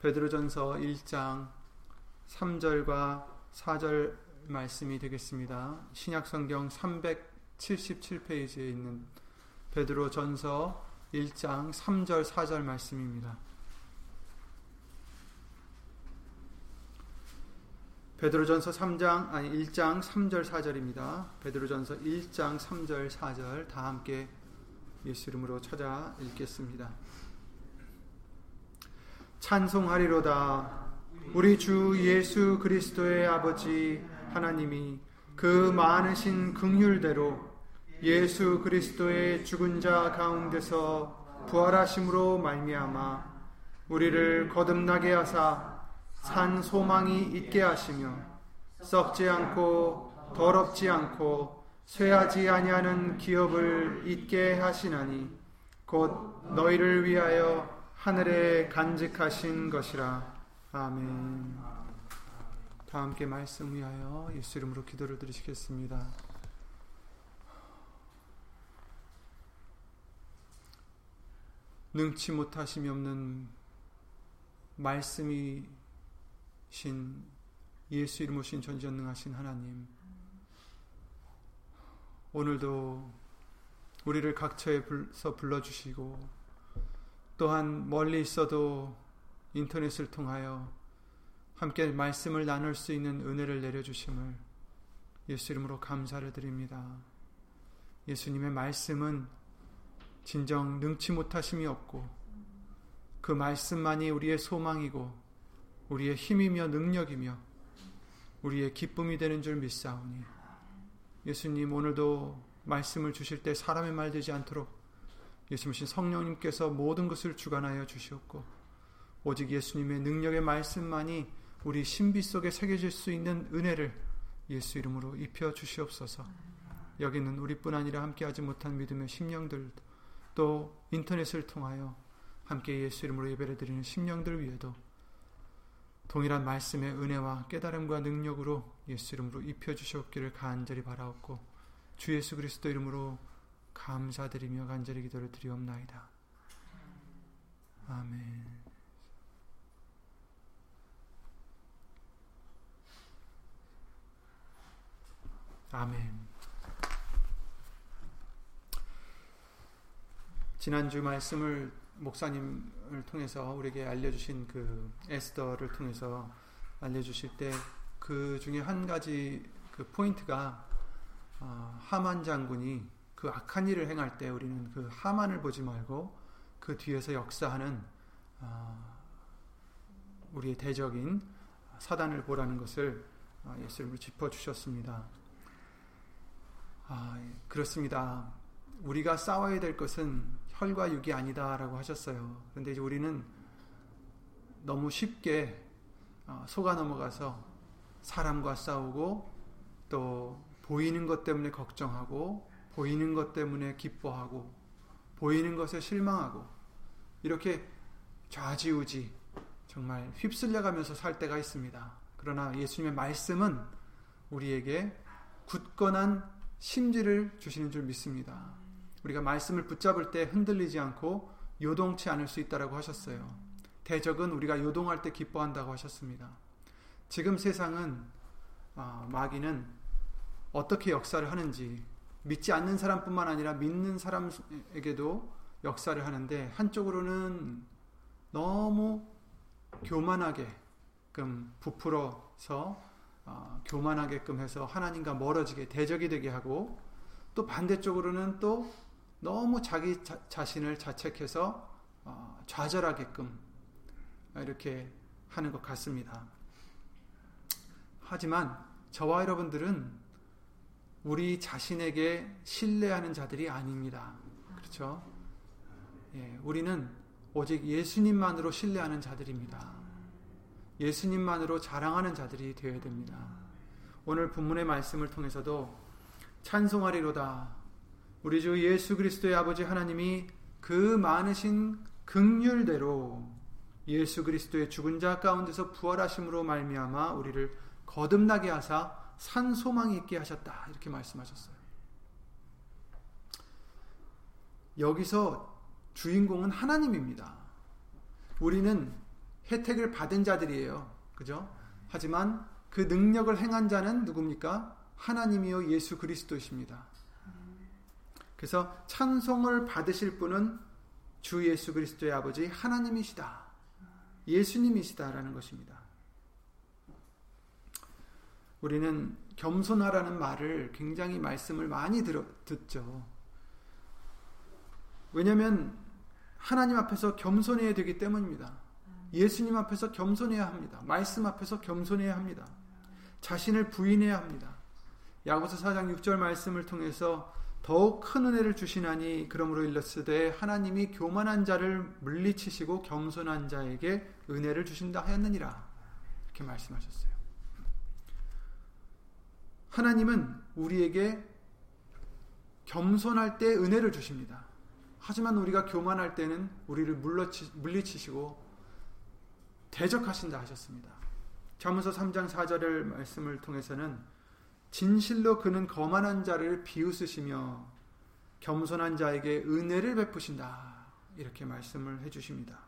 베드로전서 1장 3절과 4절 말씀이 되겠습니다. 신약 성경 377페이지에 있는 베드로전서 1장 3절 4절 말씀입니다. 베드로전서 3장 아니 1장 3절 4절입니다. 베드로전서 1장 3절 4절 다 함께 예수 이름으로 찾아 읽겠습니다. 찬송하리로다. 우리 주 예수 그리스도의 아버지 하나님이 그 많으신 긍휼대로 예수 그리스도의 죽은 자 가운데서 부활하심으로 말미암아 우리를 거듭나게 하사 산 소망이 있게 하시며 썩지 않고 더럽지 않고 쇠하지 아니하는 기업을 있게 하시나니 곧 너희를 위하여 하늘에 간직하신 것이라 아멘. 다 함께 말씀 위하여 예수 이름으로 기도를 드리시겠습니다. 능치 못하심이 없는 말씀이 신 예수 이름 오신 전지전능하신 하나님 오늘도 우리를 각처에서 불러주시고 또한 멀리 있어도 인터넷을 통하여 함께 말씀을 나눌 수 있는 은혜를 내려주심을 예수 이름으로 감사를 드립니다. 예수님의 말씀은 진정 능치 못하심이 없고 그 말씀만이 우리의 소망이고 우리의 힘이며 능력이며 우리의 기쁨이 되는 줄 믿사오니 예수님 오늘도 말씀을 주실 때 사람의 말 되지 않도록 예수님 성령님께서 모든 것을 주관하여 주시옵고 오직 예수님의 능력의 말씀만이 우리 신비 속에 새겨질 수 있는 은혜를 예수 이름으로 입혀 주시옵소서. 여기는 우리뿐 아니라 함께하지 못한 믿음의 심령들 또 인터넷을 통하여 함께 예수 이름으로 예배를 드리는 심령들 위에도 동일한 말씀의 은혜와 깨달음과 능력으로 예수 이름으로 입혀 주시옵기를 간절히 바라옵고 주 예수 그리스도 이름으로 감사드리며 간절히 기도를 드리옵나이다. 아멘. 아멘. 지난주 말씀을 목사님을 통해서 우리에게 알려주신 그 에스더를 통해서 알려주실 때 그 중에 한 가지 그 포인트가 어, 하만 장군이 그 악한 일을 행할 때 우리는 그 하만을 보지 말고 그 뒤에서 역사하는 어, 우리의 대적인 사단을 보라는 것을 어, 예수님으로 짚어주셨습니다. 아, 그렇습니다. 우리가 싸워야 될 것은 혈과 육이 아니다라고 하셨어요. 그런데 이제 우리는 너무 쉽게 어, 속아 넘어가서 사람과 싸우고 또 보이는 것 때문에 걱정하고 보이는 것 때문에 기뻐하고 보이는 것에 실망하고 이렇게 좌지우지 정말 휩쓸려가면서 살 때가 있습니다. 그러나 예수님의 말씀은 우리에게 굳건한 심지를 주시는 줄 믿습니다. 우리가 말씀을 붙잡을 때 흔들리지 않고 요동치 않을 수 있다라고 하셨어요. 대적은 우리가 요동할 때 기뻐한다고 하셨습니다. 지금 세상은 아, 마귀는 어떻게 역사를 하는지 믿지 않는 사람뿐만 아니라 믿는 사람에게도 역사를 하는데 한쪽으로는 너무 교만하게끔 부풀어서 어, 교만하게끔 해서 하나님과 멀어지게 대적이 되게 하고 또 반대쪽으로는 또 너무 자기 자, 신을 자책해서 어, 좌절하게끔 이렇게 하는 것 같습니다. 하지만 저와 여러분들은 우리 자신에게 신뢰하는 자들이 아닙니다. 그렇죠? 예, 우리는 오직 예수님만으로 신뢰하는 자들입니다. 예수님만으로 자랑하는 자들이 되어야 됩니다. 오늘 본문의 말씀을 통해서도 찬송하리로다. 우리 주 예수 그리스도의 아버지 하나님이 그 많으신 극률대로 예수 그리스도의 죽은 자 가운데서 부활하심으로 말미암아 우리를 거듭나게 하사 산 소망이 있게 하셨다. 이렇게 말씀하셨어요. 여기서 주인공은 하나님입니다. 우리는 혜택을 받은 자들이에요. 그죠? 하지만 그 능력을 행한 자는 누굽니까? 하나님이요 예수 그리스도이십니다. 그래서 찬송을 받으실 분은 주 예수 그리스도의 아버지 하나님이시다. 예수님이시다라는 것입니다. 우리는 겸손하라는 말을 굉장히 말씀을 많이 들어, 듣죠. 왜냐하면 하나님 앞에서 겸손해야 되기 때문입니다. 예수님 앞에서 겸손해야 합니다. 말씀 앞에서 겸손해야 합니다. 자신을 부인해야 합니다. 야고서 4장 6절 말씀을 통해서 더욱 큰 은혜를 주시나니 그러므로 일렀으되 하나님이 교만한 자를 물리치시고 겸손한 자에게 은혜를 주신다 하였느니라 이렇게 말씀하셨어요. 하나님은 우리에게 겸손할 때 은혜를 주십니다. 하지만 우리가 교만할 때는 우리를 물리치시고 대적하신다 하셨습니다. 자문서 3장 4절의 말씀을 통해서는 진실로 그는 거만한 자를 비웃으시며 겸손한 자에게 은혜를 베푸신다. 이렇게 말씀을 해 주십니다.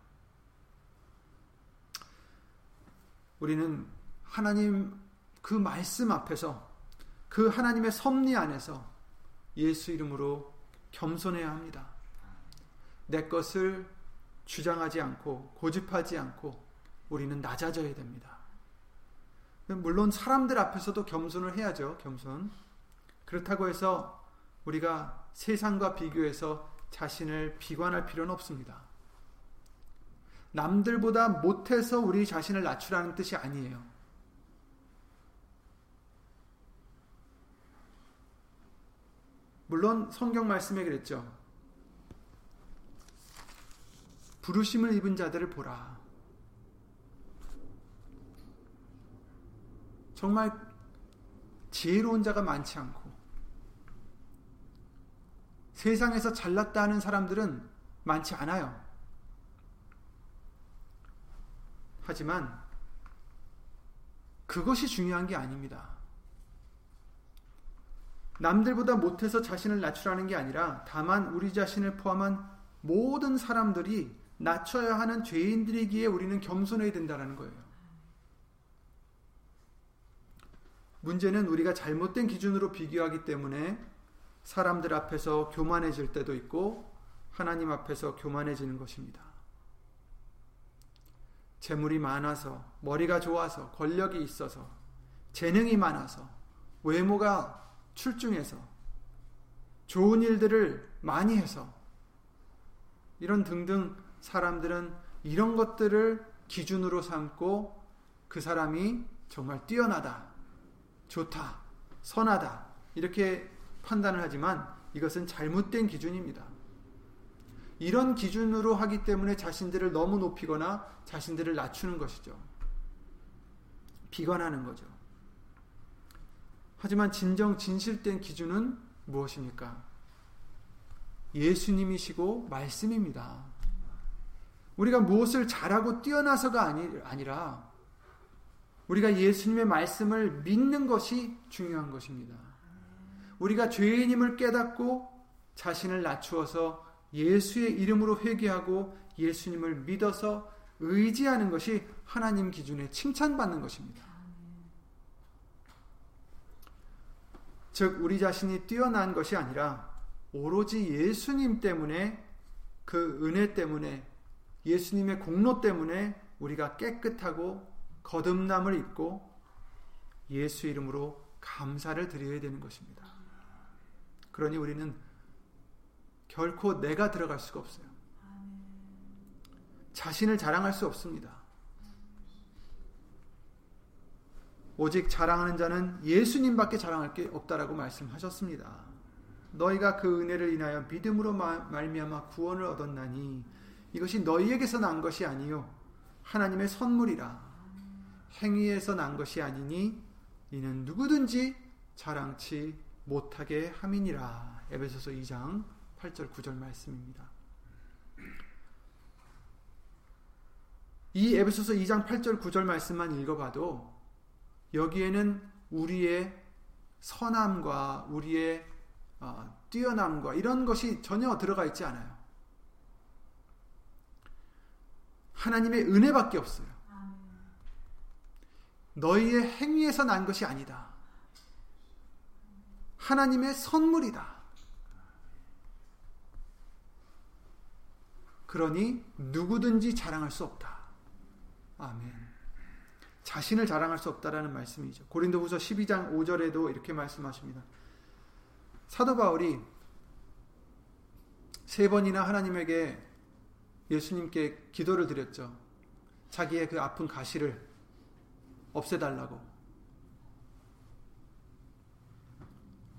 우리는 하나님 그 말씀 앞에서 그 하나님의 섭리 안에서 예수 이름으로 겸손해야 합니다. 내 것을 주장하지 않고 고집하지 않고 우리는 낮아져야 됩니다. 물론 사람들 앞에서도 겸손을 해야죠. 겸손. 그렇다고 해서 우리가 세상과 비교해서 자신을 비관할 필요는 없습니다. 남들보다 못해서 우리 자신을 낮추라는 뜻이 아니에요. 물론 성경 말씀에 그랬죠. 부르심을 입은 자들을 보라. 정말 지혜로운 자가 많지 않고 세상에서 잘났다 하는 사람들은 많지 않아요. 하지만 그것이 중요한 게 아닙니다. 남들보다 못해서 자신을 낮추라는 게 아니라 다만 우리 자신을 포함한 모든 사람들이 낮춰야 하는 죄인들이기에 우리는 겸손해야 된다는 거예요. 문제는 우리가 잘못된 기준으로 비교하기 때문에 사람들 앞에서 교만해질 때도 있고 하나님 앞에서 교만해지는 것입니다. 재물이 많아서, 머리가 좋아서, 권력이 있어서, 재능이 많아서, 외모가 출중해서, 좋은 일들을 많이 해서, 이런 등등 사람들은 이런 것들을 기준으로 삼고 그 사람이 정말 뛰어나다. 좋다, 선하다, 이렇게 판단을 하지만 이것은 잘못된 기준입니다. 이런 기준으로 하기 때문에 자신들을 너무 높이거나 자신들을 낮추는 것이죠. 비관하는 거죠. 하지만 진정 진실된 기준은 무엇입니까? 예수님이시고 말씀입니다. 우리가 무엇을 잘하고 뛰어나서가 아니, 아니라 우리가 예수님의 말씀을 믿는 것이 중요한 것입니다. 우리가 죄인임을 깨닫고 자신을 낮추어서 예수의 이름으로 회개하고 예수님을 믿어서 의지하는 것이 하나님 기준에 칭찬받는 것입니다. 즉, 우리 자신이 뛰어난 것이 아니라 오로지 예수님 때문에 그 은혜 때문에 예수님의 공로 때문에 우리가 깨끗하고 거듭남을 입고 예수 이름으로 감사를 드려야 되는 것입니다. 그러니 우리는 결코 내가 들어갈 수가 없어요. 자신을 자랑할 수 없습니다. 오직 자랑하는 자는 예수님밖에 자랑할 게 없다라고 말씀하셨습니다. 너희가 그 은혜를 인하여 믿음으로 말미암아 구원을 얻었나니 이것이 너희에게서 난 것이 아니요 하나님의 선물이라 행위에서 난 것이 아니니 이는 누구든지 자랑치 못하게 함이니라. 에베소서 2장 8절 9절 말씀입니다. 이 에베소서 2장 8절 9절 말씀만 읽어봐도 여기에는 우리의 선함과 우리의 어, 뛰어남과 이런 것이 전혀 들어가 있지 않아요. 하나님의 은혜밖에 없어요. 너희의 행위에서 난 것이 아니다. 하나님의 선물이다. 그러니 누구든지 자랑할 수 없다. 아멘. 자신을 자랑할 수 없다라는 말씀이죠. 고린도후서 12장 5절에도 이렇게 말씀하십니다. 사도 바울이 세 번이나 하나님에게 예수님께 기도를 드렸죠. 자기의 그 아픈 가시를 없애달라고.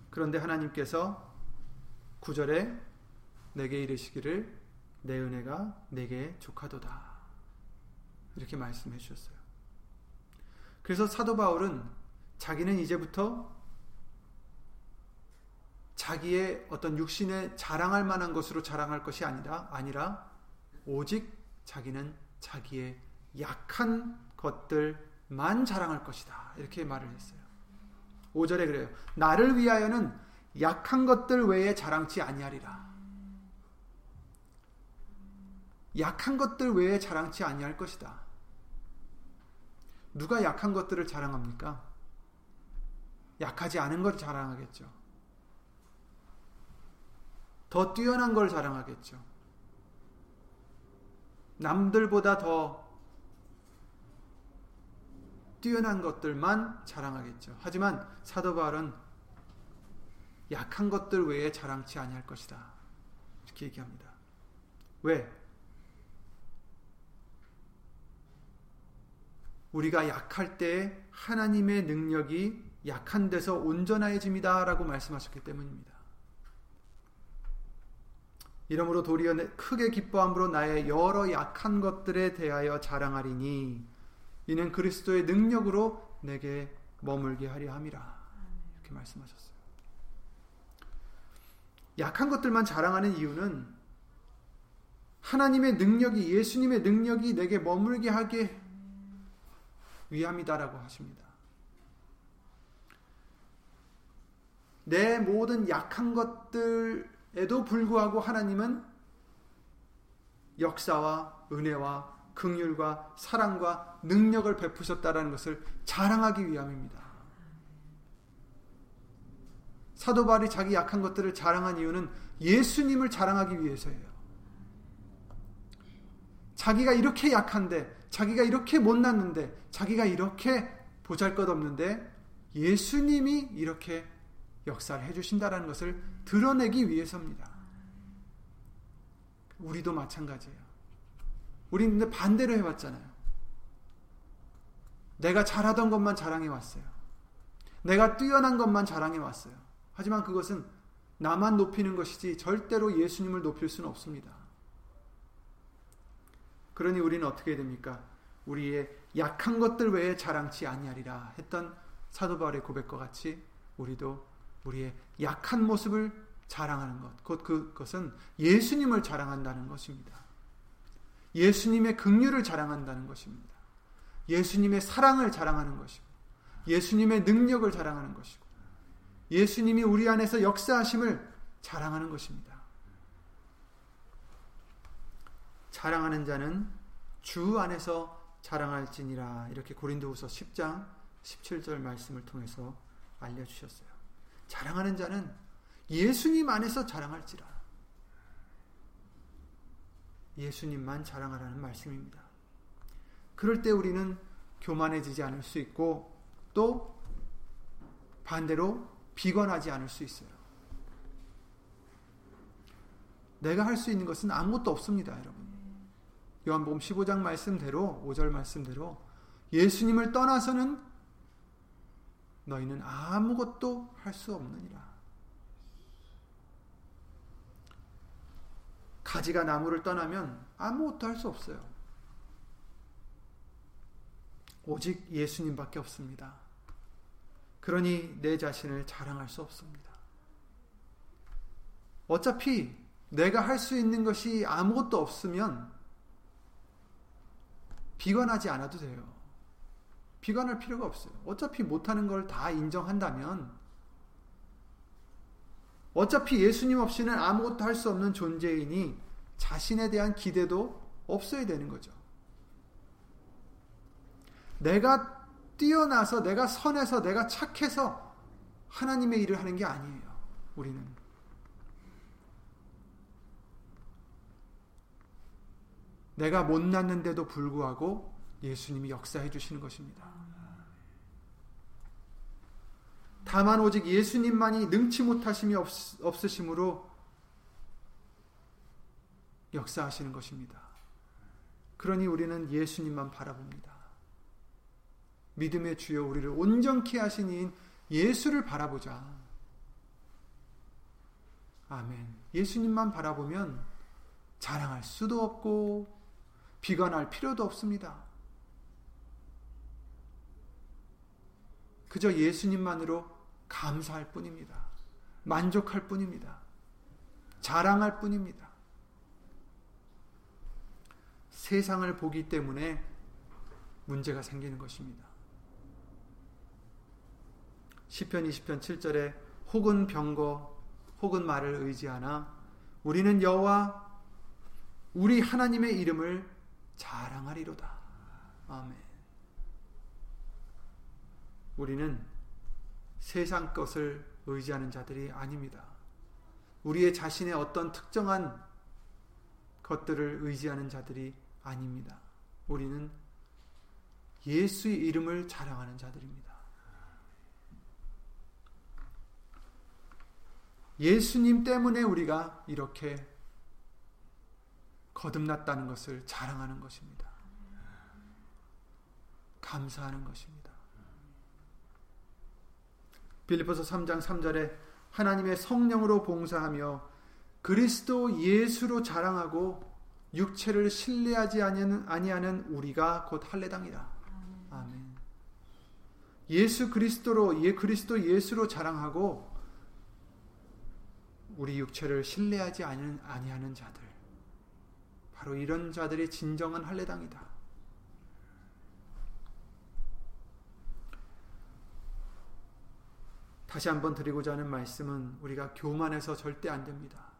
그런데 하나님께서 9절에 내게 이르시기를 내 은혜가 내게 족하도다. 이렇게 말씀해 주셨어요. 그래서 사도 바울은 자기는 이제부터 자기의 어떤 육신에 자랑할 만한 것으로 자랑할 것이 아니라 아니라 오직 자기는 자기의 약한 것들만 자랑할 것이다. 이렇게 말을 했어요. 5절에 그래요. 나를 위하여는 약한 것들 외에 자랑치 아니하리라. 약한 것들 외에 자랑치 아니할 것이다. 누가 약한 것들을 자랑합니까? 약하지 않은 걸 자랑하겠죠. 더 뛰어난 걸 자랑하겠죠. 남들보다 더 뛰어난 것들만 자랑하겠죠. 하지만 사도 바울은 약한 것들 외에 자랑치 아니할 것이다. 이렇게 얘기합니다. 왜? 우리가 약할 때 하나님의 능력이 약한 데서 온전해집니다 라고 말씀하셨기 때문입니다. 이러므로 도리어 크게 기뻐함으로 나의 여러 약한 것들에 대하여 자랑하리니 이는 그리스도의 능력으로 내게 머물게 하려 함이라. 이렇게 말씀하셨어요. 약한 것들만 자랑하는 이유는 하나님의 능력이 예수님의 능력이 내게 머물게 하게 위함이다라고 하십니다. 내 모든 약한 것들에도 불구하고 하나님은 역사와 은혜와 긍휼과 사랑과 능력을 베푸셨다라는 것을 자랑하기 위함입니다. 사도 바울이 자기 약한 것들을 자랑한 이유는 예수님을 자랑하기 위해서예요. 자기가 이렇게 약한데 자기가 이렇게 못났는데, 자기가 이렇게 보잘 것 없는데, 예수님이 이렇게 역사를 해주신다라는 것을 드러내기 위해서입니다. 우리도 마찬가지예요. 우리는 근데 반대로 해왔잖아요. 내가 잘하던 것만 자랑해왔어요. 내가 뛰어난 것만 자랑해왔어요. 하지만 그것은 나만 높이는 것이지 절대로 예수님을 높일 수는 없습니다. 그러니 우리는 어떻게 됩니까? 우리의 약한 것들 외에 자랑치 아니하리라 했던 사도 바울의 고백과 같이 우리도 우리의 약한 모습을 자랑하는 것, 곧 그것은 예수님을 자랑한다는 것입니다. 예수님의 긍휼을 자랑한다는 것입니다. 예수님의 사랑을 자랑하는 것이고, 예수님의 능력을 자랑하는 것이고, 예수님이 우리 안에서 역사하심을 자랑하는 것입니다. 자랑하는 자는 주 안에서 자랑할지니라 이렇게 고린도후서 10장 17절 말씀을 통해서 알려 주셨어요. 자랑하는 자는 예수님 안에서 자랑할지라. 예수님만 자랑하라는 말씀입니다. 그럴 때 우리는 교만해지지 않을 수 있고 또 반대로 비관하지 않을 수 있어요. 내가 할 수 있는 것은 아무것도 없습니다, 여러분. 요한복음 15장 말씀대로 5절 말씀대로 예수님을 떠나서는 너희는 아무것도 할 수 없느니라. 가지가 나무를 떠나면 아무것도 할 수 없어요. 오직 예수님밖에 없습니다. 그러니 내 자신을 자랑할 수 없습니다. 어차피 내가 할 수 있는 것이 아무것도 없으면 비관하지 않아도 돼요. 비관할 필요가 없어요. 어차피 못하는 걸 다 인정한다면 어차피 예수님 없이는 아무것도 할 수 없는 존재이니 자신에 대한 기대도 없어야 되는 거죠. 내가 뛰어나서 내가 선해서 내가 착해서 하나님의 일을 하는 게 아니에요. 우리는 내가 못났는데도 불구하고 예수님이 역사해 주시는 것입니다. 다만 오직 예수님만이 능치 못하심이 없, 없으심으로 역사하시는 것입니다. 그러니 우리는 예수님만 바라봅니다. 믿음의 주여 우리를 온전케 하신 이인 예수를 바라보자. 아멘. 예수님만 바라보면 자랑할 수도 없고 비관할 필요도 없습니다. 그저 예수님만으로 감사할 뿐입니다. 만족할 뿐입니다. 자랑할 뿐입니다. 세상을 보기 때문에 문제가 생기는 것입니다. 시편 20편 7절에 혹은 병거 혹은 말을 의지하나 우리는 여호와 우리 하나님의 이름을 자랑하리로다. 아멘. 우리는 세상 것을 의지하는 자들이 아닙니다. 우리의 자신의 어떤 특정한 것들을 의지하는 자들이 아닙니다. 우리는 예수의 이름을 자랑하는 자들입니다. 예수님 때문에 우리가 이렇게 거듭났다는 것을 자랑하는 것입니다. 감사하는 것입니다. 빌리포서 3장 3절에 하나님의 성령으로 봉사하며 그리스도 예수로 자랑하고 육체를 신뢰하지 아니하는 우리가 곧 할례당이라. 아멘. 예수 그리스도로 예 그리스도 예수로 자랑하고 우리 육체를 신뢰하지 아니하는 자들. 바로 이런 자들의 진정한 할례당이다. 다시 한번 드리고자 하는 말씀은 우리가 교만해서 절대 안 됩니다.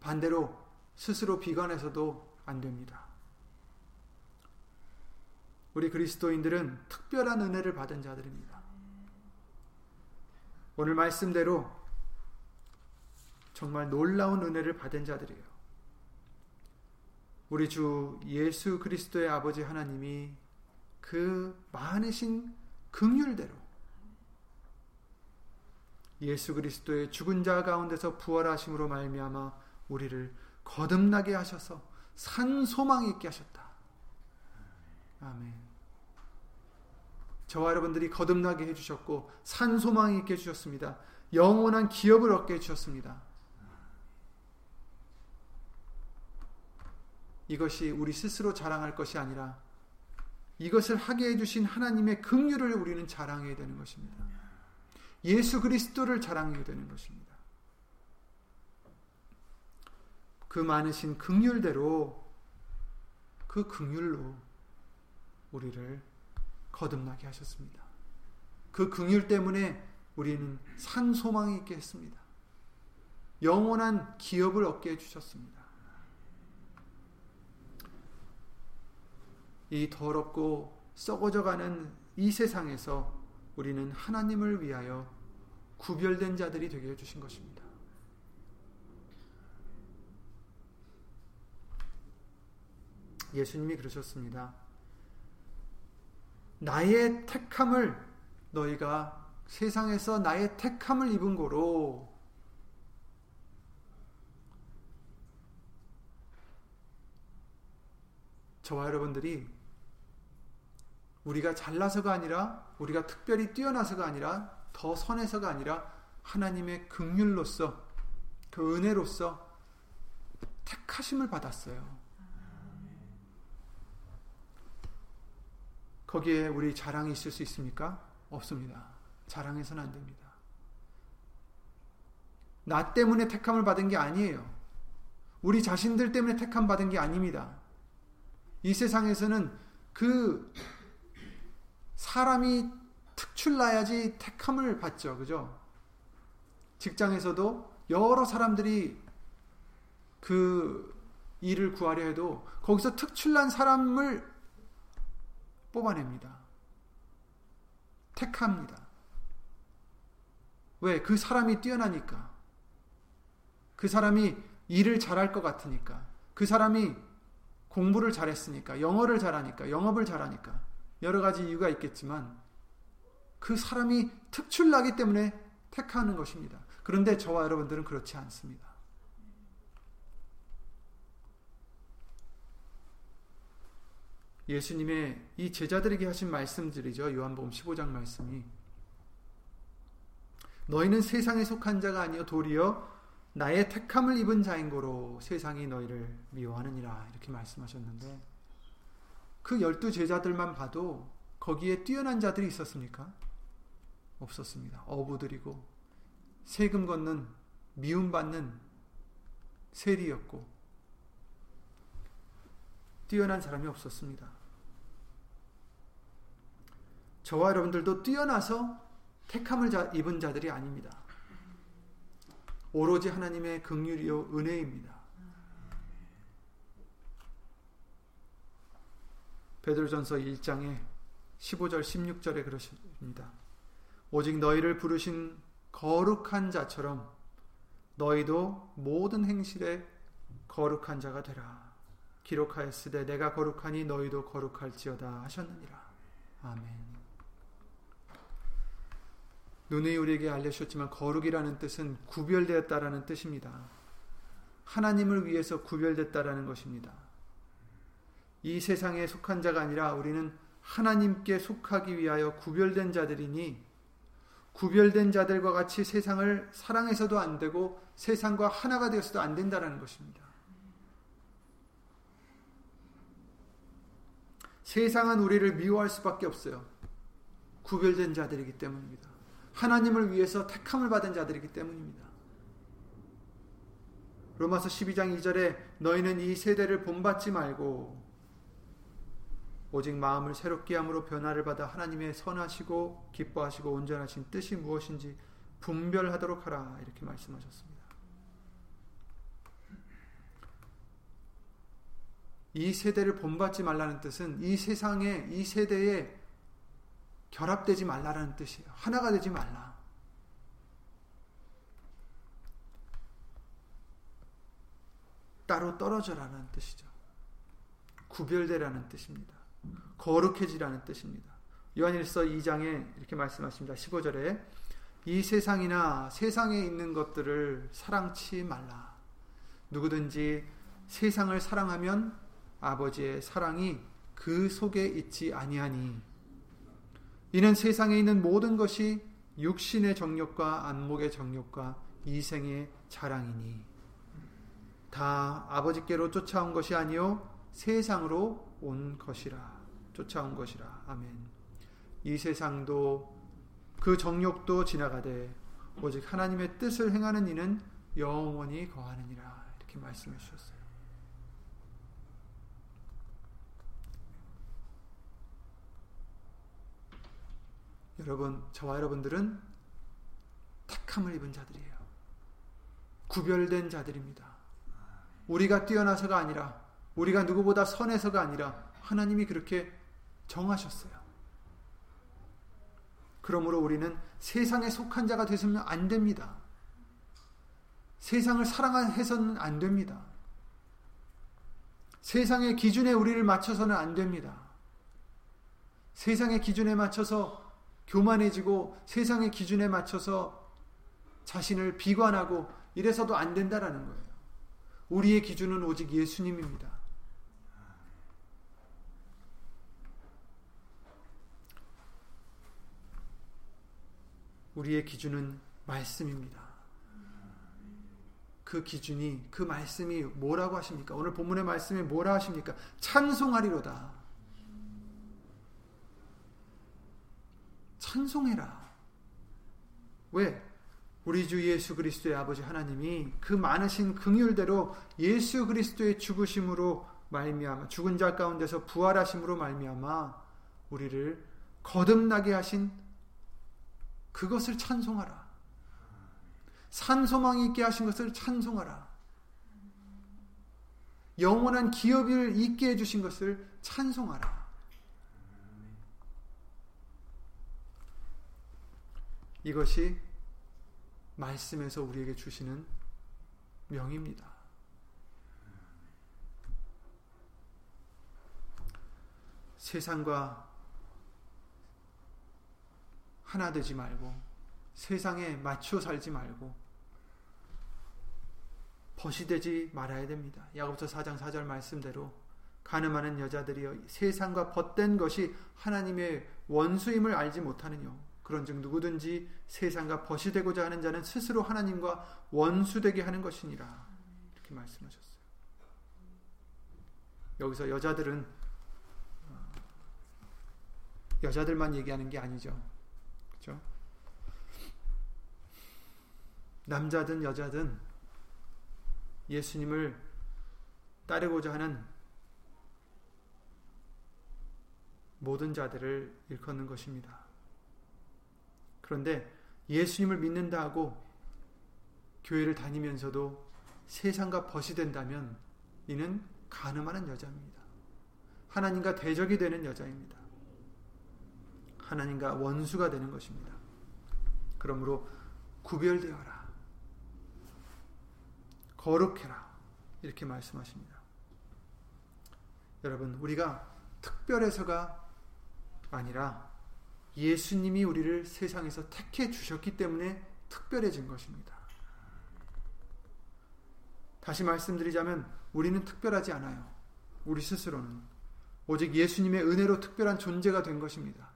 반대로 스스로 비관해서도 안 됩니다. 우리 그리스도인들은 특별한 은혜를 받은 자들입니다. 오늘 말씀대로 정말 놀라운 은혜를 받은 자들이에요. 우리 주 예수 그리스도의 아버지 하나님이 그 많으신 긍휼대로 예수 그리스도의 죽은 자 가운데서 부활하심으로 말미암아 우리를 거듭나게 하셔서 산 소망 있게 하셨다. 아멘. 저와 여러분들이 거듭나게 해주셨고 산 소망 있게 해주셨습니다. 영원한 기업을 얻게 해주셨습니다. 이것이 우리 스스로 자랑할 것이 아니라 이것을 하게 해주신 하나님의 긍휼을 우리는 자랑해야 되는 것입니다. 예수 그리스도를 자랑해야 되는 것입니다. 그 많으신 극률대로 그 극률로 우리를 거듭나게 하셨습니다. 그 극률 때문에 우리는 산 소망이 있게 했습니다. 영원한 기업을 얻게 해주셨습니다. 이 더럽고 썩어져가는 이 세상에서 우리는 하나님을 위하여 구별된 자들이 되게 해주신 것입니다. 예수님이 그러셨습니다. 나의 택함을 너희가 세상에서 나의 택함을 입은 거로 저와 여러분들이 우리가 잘나서가 아니라 우리가 특별히 뛰어나서가 아니라 더 선해서가 아니라 하나님의 극률로서 그 은혜로서 택하심을 받았어요. 거기에 우리 자랑이 있을 수 있습니까? 없습니다. 자랑해서는 안 됩니다. 나 때문에 택함을 받은 게 아니에요. 우리 자신들 때문에 택함 받은 게 아닙니다. 이 세상에서는 그 사람이 특출나야지 택함을 받죠. 그죠? 직장에서도 여러 사람들이 그 일을 구하려 해도 거기서 특출난 사람을 뽑아냅니다. 택합니다. 왜? 그 사람이 뛰어나니까. 그 사람이 일을 잘할 것 같으니까. 그 사람이 공부를 잘했으니까. 영어를 잘하니까. 영업을 잘하니까. 여러 가지 이유가 있겠지만 그 사람이 특출나기 때문에 택하는 것입니다. 그런데 저와 여러분들은 그렇지 않습니다. 예수님의 이 제자들에게 하신 말씀들이죠. 요한복음 15장 말씀이 너희는 세상에 속한 자가 아니요 도리어 나의 택함을 입은 자인 거로 세상이 너희를 미워하느니라 이렇게 말씀하셨는데 그 열두 제자들만 봐도 거기에 뛰어난 자들이 있었습니까? 없었습니다. 어부들이고 세금 걷는 미움받는 세리였고 뛰어난 사람이 없었습니다. 저와 여러분들도 뛰어나서 택함을 입은 자들이 아닙니다. 오로지 하나님의 긍휼이요 은혜입니다. 베드로전서 1장에 15절 16절에 그러십니다. 오직 너희를 부르신 거룩한 자처럼 너희도 모든 행실에 거룩한 자가 되라. 기록하였으되 내가 거룩하니 너희도 거룩할지어다 하셨느니라. 아멘. 눈이 우리에게 알려주셨지만 거룩이라는 뜻은 구별되었다라는 뜻입니다. 하나님을 위해서 구별됐다라는 것입니다. 이 세상에 속한 자가 아니라 우리는 하나님께 속하기 위하여 구별된 자들이니 구별된 자들과 같이 세상을 사랑해서도 안 되고 세상과 하나가 되어서도 안 된다라는 것입니다. 세상은 우리를 미워할 수밖에 없어요. 구별된 자들이기 때문입니다. 하나님을 위해서 택함을 받은 자들이기 때문입니다. 로마서 12장 2절에 너희는 이 세대를 본받지 말고 오직 마음을 새롭게 함으로 변화를 받아 하나님의 선하시고 기뻐하시고 온전하신 뜻이 무엇인지 분별하도록 하라 이렇게 말씀하셨습니다. 이 세대를 본받지 말라는 뜻은 이 세상에 이 세대에 결합되지 말라라는 뜻이에요. 하나가 되지 말라. 따로 떨어져라는 뜻이죠. 구별되라는 뜻입니다. 거룩해지라는 뜻입니다. 요한일서 2장에 이렇게 말씀하십니다. 15절에 이 세상이나 세상에 있는 것들을 사랑치 말라. 누구든지 세상을 사랑하면 아버지의 사랑이 그 속에 있지 아니하니 이는 세상에 있는 모든 것이 육신의 정욕과 안목의 정욕과 이생의 자랑이니 다 아버지께로 쫓아온 것이 아니요 세상으로 온 것이라 쫓아온 것이라 아멘. 이 세상도 그 정욕도 지나가되 오직 하나님의 뜻을 행하는 이는 영원히 거하느니라 이렇게 말씀해 주셨어요. 여러분, 저와 여러분들은 택함을 입은 자들이에요. 구별된 자들입니다. 우리가 뛰어나서가 아니라, 우리가 누구보다 선해서가 아니라, 하나님이 그렇게 정하셨어요. 그러므로 우리는 세상에 속한 자가 되서는 안 됩니다. 세상을 사랑해서는 안 됩니다. 세상의 기준에 우리를 맞춰서는 안 됩니다. 세상의 기준에 맞춰서 교만해지고 세상의 기준에 맞춰서 자신을 비관하고 이래서도 안 된다라는 거예요. 우리의 기준은 오직 예수님입니다. 우리의 기준은 말씀입니다. 그 기준이 그 말씀이 뭐라고 하십니까? 오늘 본문의 말씀이 뭐라 하십니까? 찬송하리로다. 찬송해라. 왜? 우리 주 예수 그리스도의 아버지 하나님이 그 많으신 긍휼대로 예수 그리스도의 죽으심으로 말미암아 죽은 자 가운데서 부활하심으로 말미암아 우리를 거듭나게 하신 그것을 찬송하라. 산소망 있게 하신 것을 찬송하라. 영원한 기업을 있게 해주신 것을 찬송하라. 이것이 말씀에서 우리에게 주시는 명입니다. 세상과 하나 되지 말고 세상에 맞춰 살지 말고 벗이 되지 말아야 됩니다. 야고보서 4장 4절 말씀대로 가늠하는 여자들이여 세상과 벗된 것이 하나님의 원수임을 알지 못하느뇨. 그런즉 누구든지 세상과 벗이 되고자 하는 자는 스스로 하나님과 원수되게 하는 것이니라. 이렇게 말씀하셨어요. 여기서 여자들은 어, 여자들만 얘기하는 게 아니죠. 남자든 여자든 예수님을 따르고자 하는 모든 자들을 일컫는 것입니다. 그런데 예수님을 믿는다 하고 교회를 다니면서도 세상과 벗이 된다면 이는 가늠하는 여자입니다. 하나님과 대적이 되는 여자입니다. 하나님과 원수가 되는 것입니다. 그러므로 구별되어라. 거룩해라. 이렇게 말씀하십니다. 여러분, 우리가 특별해서가 아니라 예수님이 우리를 세상에서 택해 주셨기 때문에 특별해진 것입니다. 다시 말씀드리자면 우리는 특별하지 않아요. 우리 스스로는 오직 예수님의 은혜로 특별한 존재가 된 것입니다.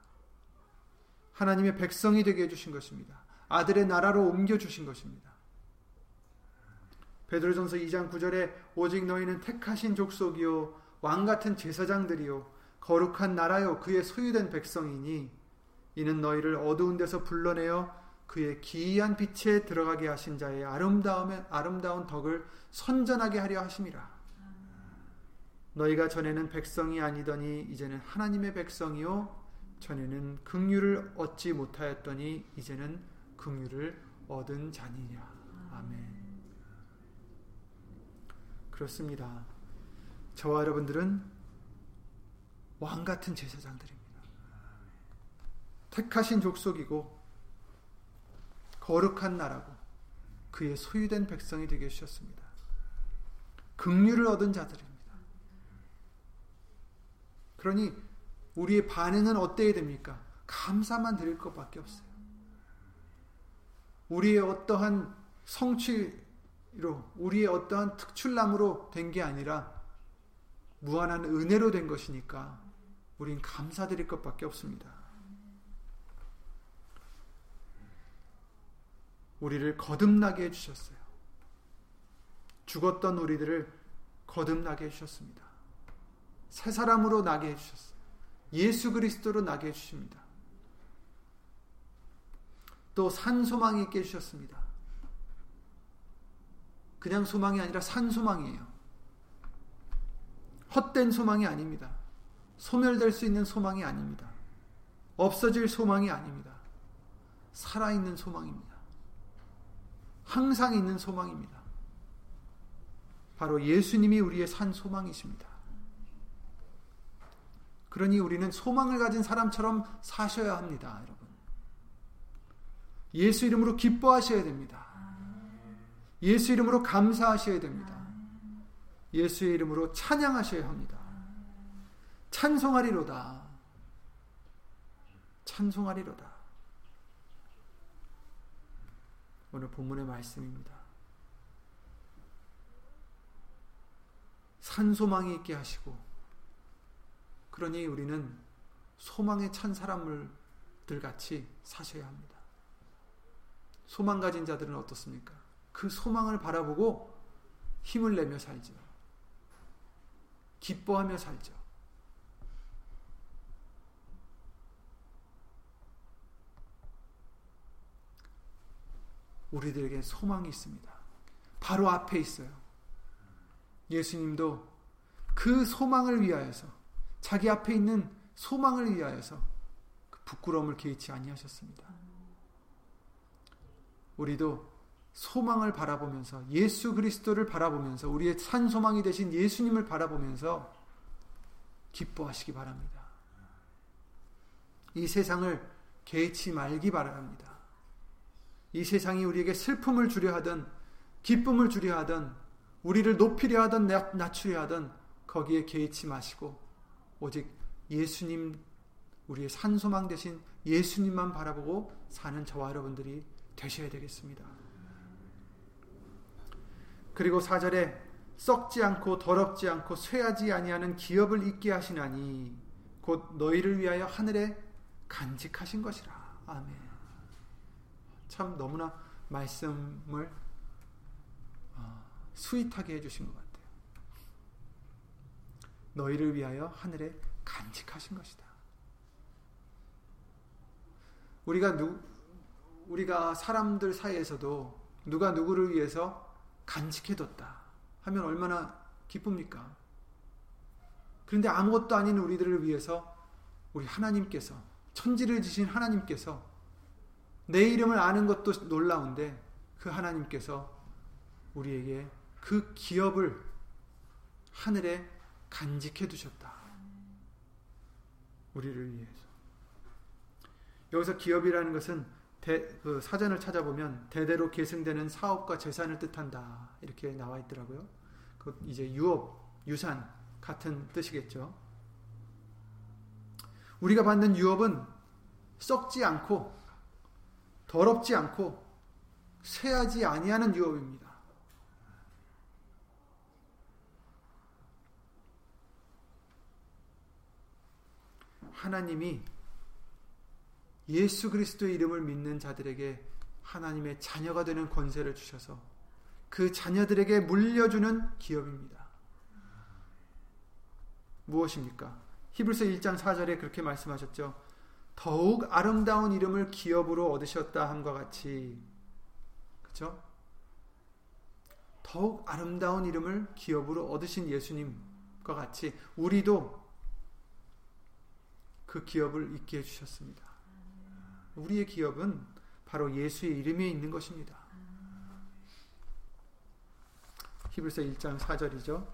하나님의 백성이 되게 해주신 것입니다. 아들의 나라로 옮겨주신 것입니다. 베드로전서 2장 9절에 오직 너희는 택하신 족속이요 왕 같은 제사장들이요 거룩한 나라요 그의 소유된 백성이니 이는 너희를 어두운 데서 불러내어 그의 기이한 빛에 들어가게 하신 자의 아름다움에 아름다운 덕을 선전하게 하려 하심이라. 너희가 전에는 백성이 아니더니 이제는 하나님의 백성이요 전에는 긍휼을 얻지 못하였더니 이제는 긍휼을 얻은 자니냐. 아멘. 그렇습니다. 저와 여러분들은 왕 같은 제사장들입니다. 택하신 족속이고 거룩한 나라고 그의 소유된 백성이 되게 하셨습니다. 긍휼을 얻은 자들입니다. 그러니 우리의 반응은 어때야 됩니까? 감사만 드릴 것밖에 없어요. 우리의 어떠한 성취 로, 우리의 어떠한 특출남으로 된 게 아니라 무한한 은혜로 된 것이니까 우린 감사드릴 것밖에 없습니다. 우리를 거듭나게 해주셨어요. 죽었던 우리들을 거듭나게 해주셨습니다. 새 사람으로 나게 해주셨어요. 예수 그리스도로 나게 해주십니다. 또 산 소망이 있게 해주셨습니다. 그냥 소망이 아니라 산 소망이에요. 헛된 소망이 아닙니다. 소멸될 수 있는 소망이 아닙니다. 없어질 소망이 아닙니다. 살아있는 소망입니다. 항상 있는 소망입니다. 바로 예수님이 우리의 산 소망이십니다. 그러니 우리는 소망을 가진 사람처럼 사셔야 합니다, 여러분. 예수 이름으로 기뻐하셔야 됩니다. 예수 이름으로 감사하셔야 됩니다. 예수의 이름으로 찬양하셔야 합니다. 찬송하리로다. 찬송하리로다. 오늘 본문의 말씀입니다. 산소망이 있게 하시고 그러니 우리는 소망에 찬 사람들 같이 사셔야 합니다. 소망 가진 자들은 어떻습니까? 그 소망을 바라보고 힘을 내며 살죠. 기뻐하며 살죠. 우리들에게 소망이 있습니다. 바로 앞에 있어요. 예수님도 그 소망을 위하여서 자기 앞에 있는 소망을 위하여서 그 부끄러움을 개의치 아니하셨습니다. 우리도 소망을 바라보면서 예수 그리스도를 바라보면서 우리의 산 소망이 되신 예수님을 바라보면서 기뻐하시기 바랍니다. 이 세상을 개의치 말기 바랍니다. 이 세상이 우리에게 슬픔을 주려 하든 기쁨을 주려 하든 우리를 높이려 하든 낮추려 하든 거기에 개의치 마시고 오직 예수님 우리의 산소망 대신 예수님만 바라보고 사는 저와 여러분들이 되셔야 되겠습니다. 그리고 4절에 썩지 않고 더럽지 않고 쇠하지 아니하는 기업을 있게 하시나니 곧 너희를 위하여 하늘에 간직하신 것이라. 아멘. 참 너무나 말씀을 어, 스윗하게 해주신 것 같아요. 너희를 위하여 하늘에 간직하신 것이다. 우리가 누 우리가 사람들 사이에서도 누가 누구를 위해서 간직해뒀다 하면 얼마나 기쁩니까? 그런데 아무것도 아닌 우리들을 위해서 우리 하나님께서 천지를 지신 하나님께서 내 이름을 아는 것도 놀라운데 그 하나님께서 우리에게 그 기업을 하늘에 간직해 두셨다. 우리를 위해서. 여기서 기업이라는 것은 대, 그 사전을 찾아보면 대대로 계승되는 사업과 재산을 뜻한다. 이렇게 나와 있더라고요. 그 이제 유업, 유산 같은 뜻이겠죠. 우리가 받는 유업은 썩지 않고 더럽지 않고 쇠하지 아니하는 유업입니다. 하나님이 예수 그리스도의 이름을 믿는 자들에게 하나님의 자녀가 되는 권세를 주셔서 그 자녀들에게 물려주는 기업입니다. 무엇입니까? 히브리서 1장 4절에 그렇게 말씀하셨죠. 더욱 아름다운 이름을 기업으로 얻으셨다 함과 같이 그렇죠? 더욱 아름다운 이름을 기업으로 얻으신 예수님과 같이 우리도 그 기업을 잊게 해 주셨습니다. 우리의 기업은 바로 예수의 이름에 있는 것입니다. 히브리서 1장 4절이죠.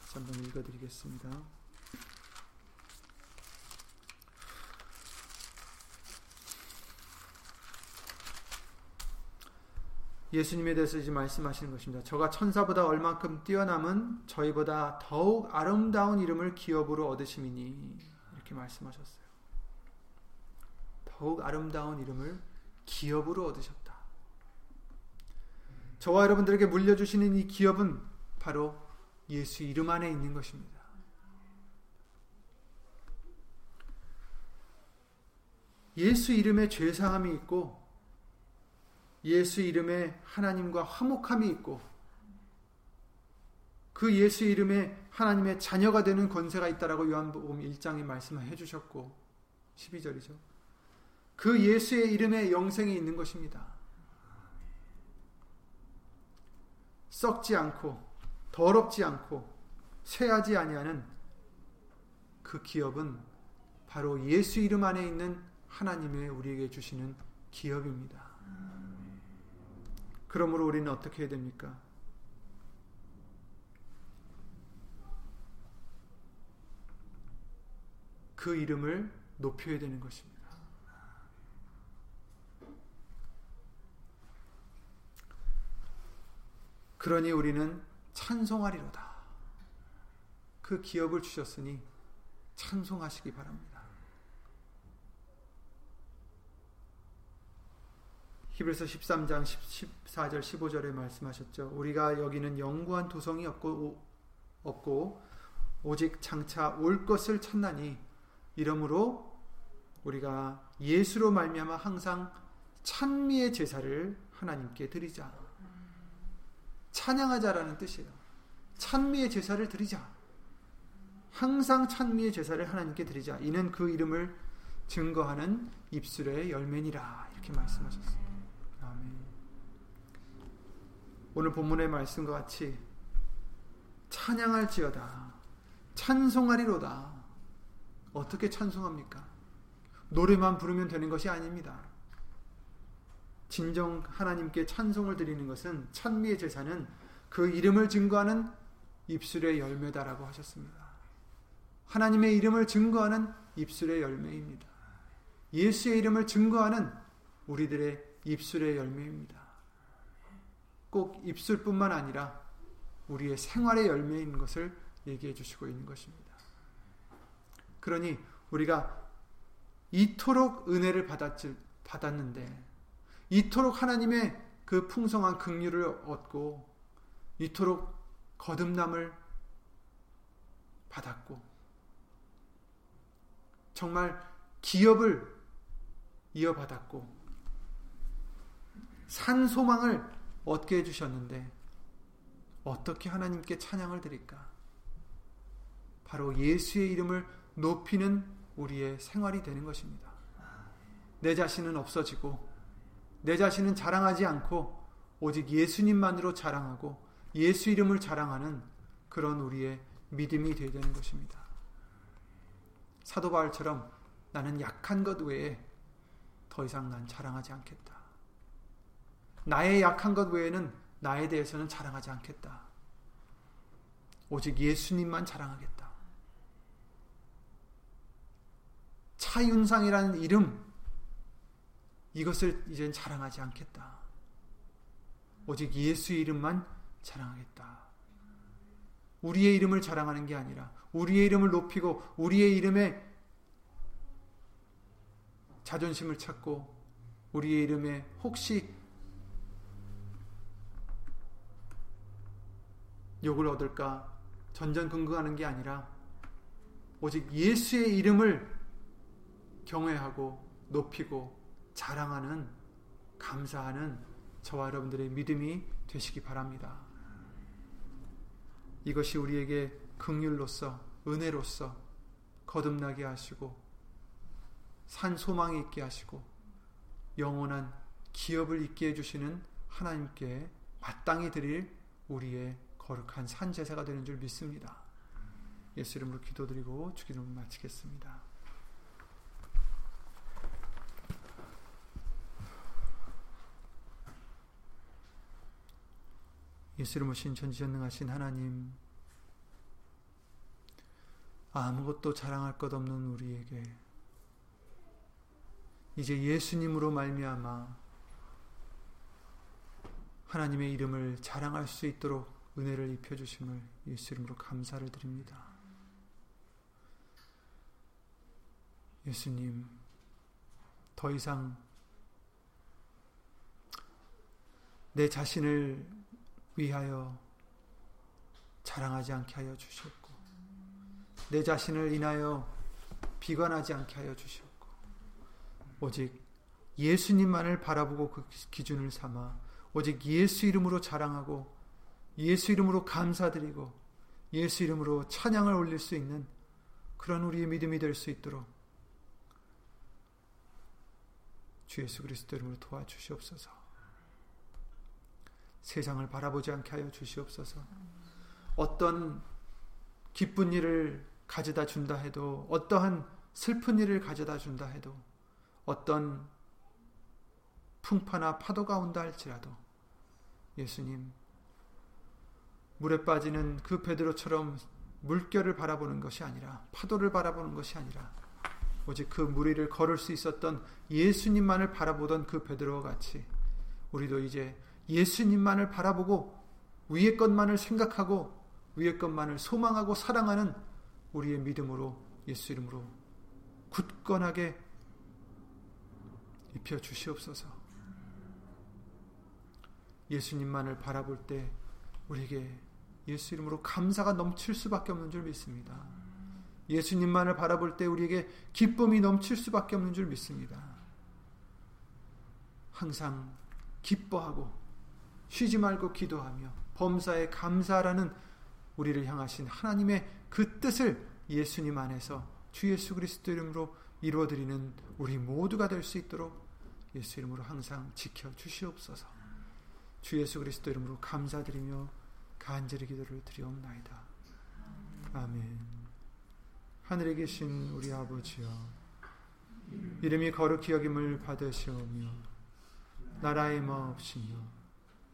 다시 한번 읽어 드리겠습니다. 예수님에 대해서 이제 말씀하시는 것입니다. 저가 천사보다 얼만큼 뛰어남은 저희보다 더욱 아름다운 이름을 기업으로 얻으심이니 이렇게 말씀하셨어요. 더욱 아름다운 이름을 기업으로 얻으셨다. 저와 여러분들에게 물려주시는 이 기업은 바로 예수 이름 안에 있는 것입니다. 예수 이름에 죄사함이 있고 예수 이름에 하나님과 화목함이 있고 그 예수 이름에 하나님의 자녀가 되는 권세가 있다라고 요한복음 1장에 말씀해 주셨고 12절이죠. 그 예수의 이름에 영생이 있는 것입니다. 썩지 않고 더럽지 않고 쇠하지 아니하는 그 기업은 바로 예수 이름 안에 있는 하나님의 우리에게 주시는 기업입니다. 그러므로 우리는 어떻게 해야 됩니까? 그 이름을 높여야 되는 것입니다. 그러니 우리는 찬송하리로다. 그 기업을 주셨으니 찬송하시기 바랍니다. 히브리서 13장 14절 15절에 말씀하셨죠. 우리가 여기는 영구한 도성이 없고 없고 오직 장차 올 것을 찾나니 이러므로 우리가 예수로 말미암아 항상 찬미의 제사를 하나님께 드리자. 찬양하자라는 뜻이에요. 찬미의 제사를 드리자. 항상 찬미의 제사를 하나님께 드리자. 이는 그 이름을 증거하는 입술의 열매니라. 이렇게 말씀하셨어요. 오늘 본문의 말씀과 같이 찬양할지어다. 찬송하리로다. 어떻게 찬송합니까? 노래만 부르면 되는 것이 아닙니다. 진정 하나님께 찬송을 드리는 것은 찬미의 제사는 그 이름을 증거하는 입술의 열매다라고 하셨습니다. 하나님의 이름을 증거하는 입술의 열매입니다. 예수의 이름을 증거하는 우리들의 입술의 열매입니다. 꼭 입술뿐만 아니라 우리의 생활의 열매인 것을 얘기해 주시고 있는 것입니다. 그러니 우리가 이토록 은혜를 받았, 받았는데 이토록 하나님의 그 풍성한 긍휼을 얻고 이토록 거듭남을 받았고 정말 기업을 이어받았고 산 소망을 얻게 해주셨는데 어떻게 하나님께 찬양을 드릴까? 바로 예수의 이름을 높이는 우리의 생활이 되는 것입니다. 내 자신은 없어지고 내 자신은 자랑하지 않고 오직 예수님만으로 자랑하고 예수 이름을 자랑하는 그런 우리의 믿음이 되어야 되는 것입니다. 사도 바울처럼 나는 약한 것 외에 더 이상 난 자랑하지 않겠다. 나의 약한 것 외에는 나에 대해서는 자랑하지 않겠다. 오직 예수님만 자랑하겠다. 차윤상이라는 이름 이것을 이젠 자랑하지 않겠다. 오직 예수의 이름만 자랑하겠다. 우리의 이름을 자랑하는 게 아니라 우리의 이름을 높이고 우리의 이름에 자존심을 찾고 우리의 이름에 혹시 욕을 얻을까 전전긍긍하는 게 아니라 오직 예수의 이름을 경외하고 높이고 자랑하는 감사하는 저와 여러분들의 믿음이 되시기 바랍니다. 이것이 우리에게 극률로서 은혜로서 거듭나게 하시고 산 소망이 있게 하시고 영원한 기업을 있게 해주시는 하나님께 마땅히 드릴 우리의 거룩한 산 제사가 되는 줄 믿습니다. 예수 이름으로 기도드리고 주기도를 마치겠습니다. 예수 이름으로 신천지전능하신 하나님 아무것도 자랑할 것 없는 우리에게 이제 예수님으로 말미암아 하나님의 이름을 자랑할 수 있도록 은혜를 입혀 주심을 예수 이름으로 감사를 드립니다. 예수님 더 이상 내 자신을 위하여 자랑하지 않게 하여 주셨고 내 자신을 인하여 비관하지 않게 하여 주셨고 오직 예수님만을 바라보고 그 기준을 삼아 오직 예수 이름으로 자랑하고 예수 이름으로 감사드리고 예수 이름으로 찬양을 올릴 수 있는 그런 우리의 믿음이 될 수 있도록 주 예수 그리스도 이름으로 도와주시옵소서. 세상을 바라보지 않게 하여 주시옵소서. 어떤 기쁜 일을 가져다 준다 해도 어떠한 슬픈 일을 가져다 준다 해도 어떤 풍파나 파도가 온다 할지라도 예수님 물에 빠지는 그 베드로처럼 물결을 바라보는 것이 아니라 파도를 바라보는 것이 아니라 오직 그물 위를 걸을 수 있었던 예수님만을 바라보던 그 베드로와 같이 우리도 이제 예수님만을 바라보고 위의 것만을 생각하고 위의 것만을 소망하고 사랑하는 우리의 믿음으로 예수 이름으로 굳건하게 입혀 주시옵소서. 예수님만을 바라볼 때 우리에게 예수 이름으로 감사가 넘칠 수밖에 없는 줄 믿습니다. 예수님만을 바라볼 때 우리에게 기쁨이 넘칠 수밖에 없는 줄 믿습니다. 항상 기뻐하고 쉬지 말고 기도하며 범사에 감사라는 우리를 향하신 하나님의 그 뜻을 예수님 안에서 주 예수 그리스도 이름으로 이루어드리는 우리 모두가 될 수 있도록 예수 이름으로 항상 지켜 주시옵소서. 주 예수 그리스도 이름으로 감사드리며 간절히 기도를 드리옵나이다. 아멘. 하늘에 계신 우리 아버지여, 이름이 거룩히 여김을 받으시오며, 나라의 마옵시며,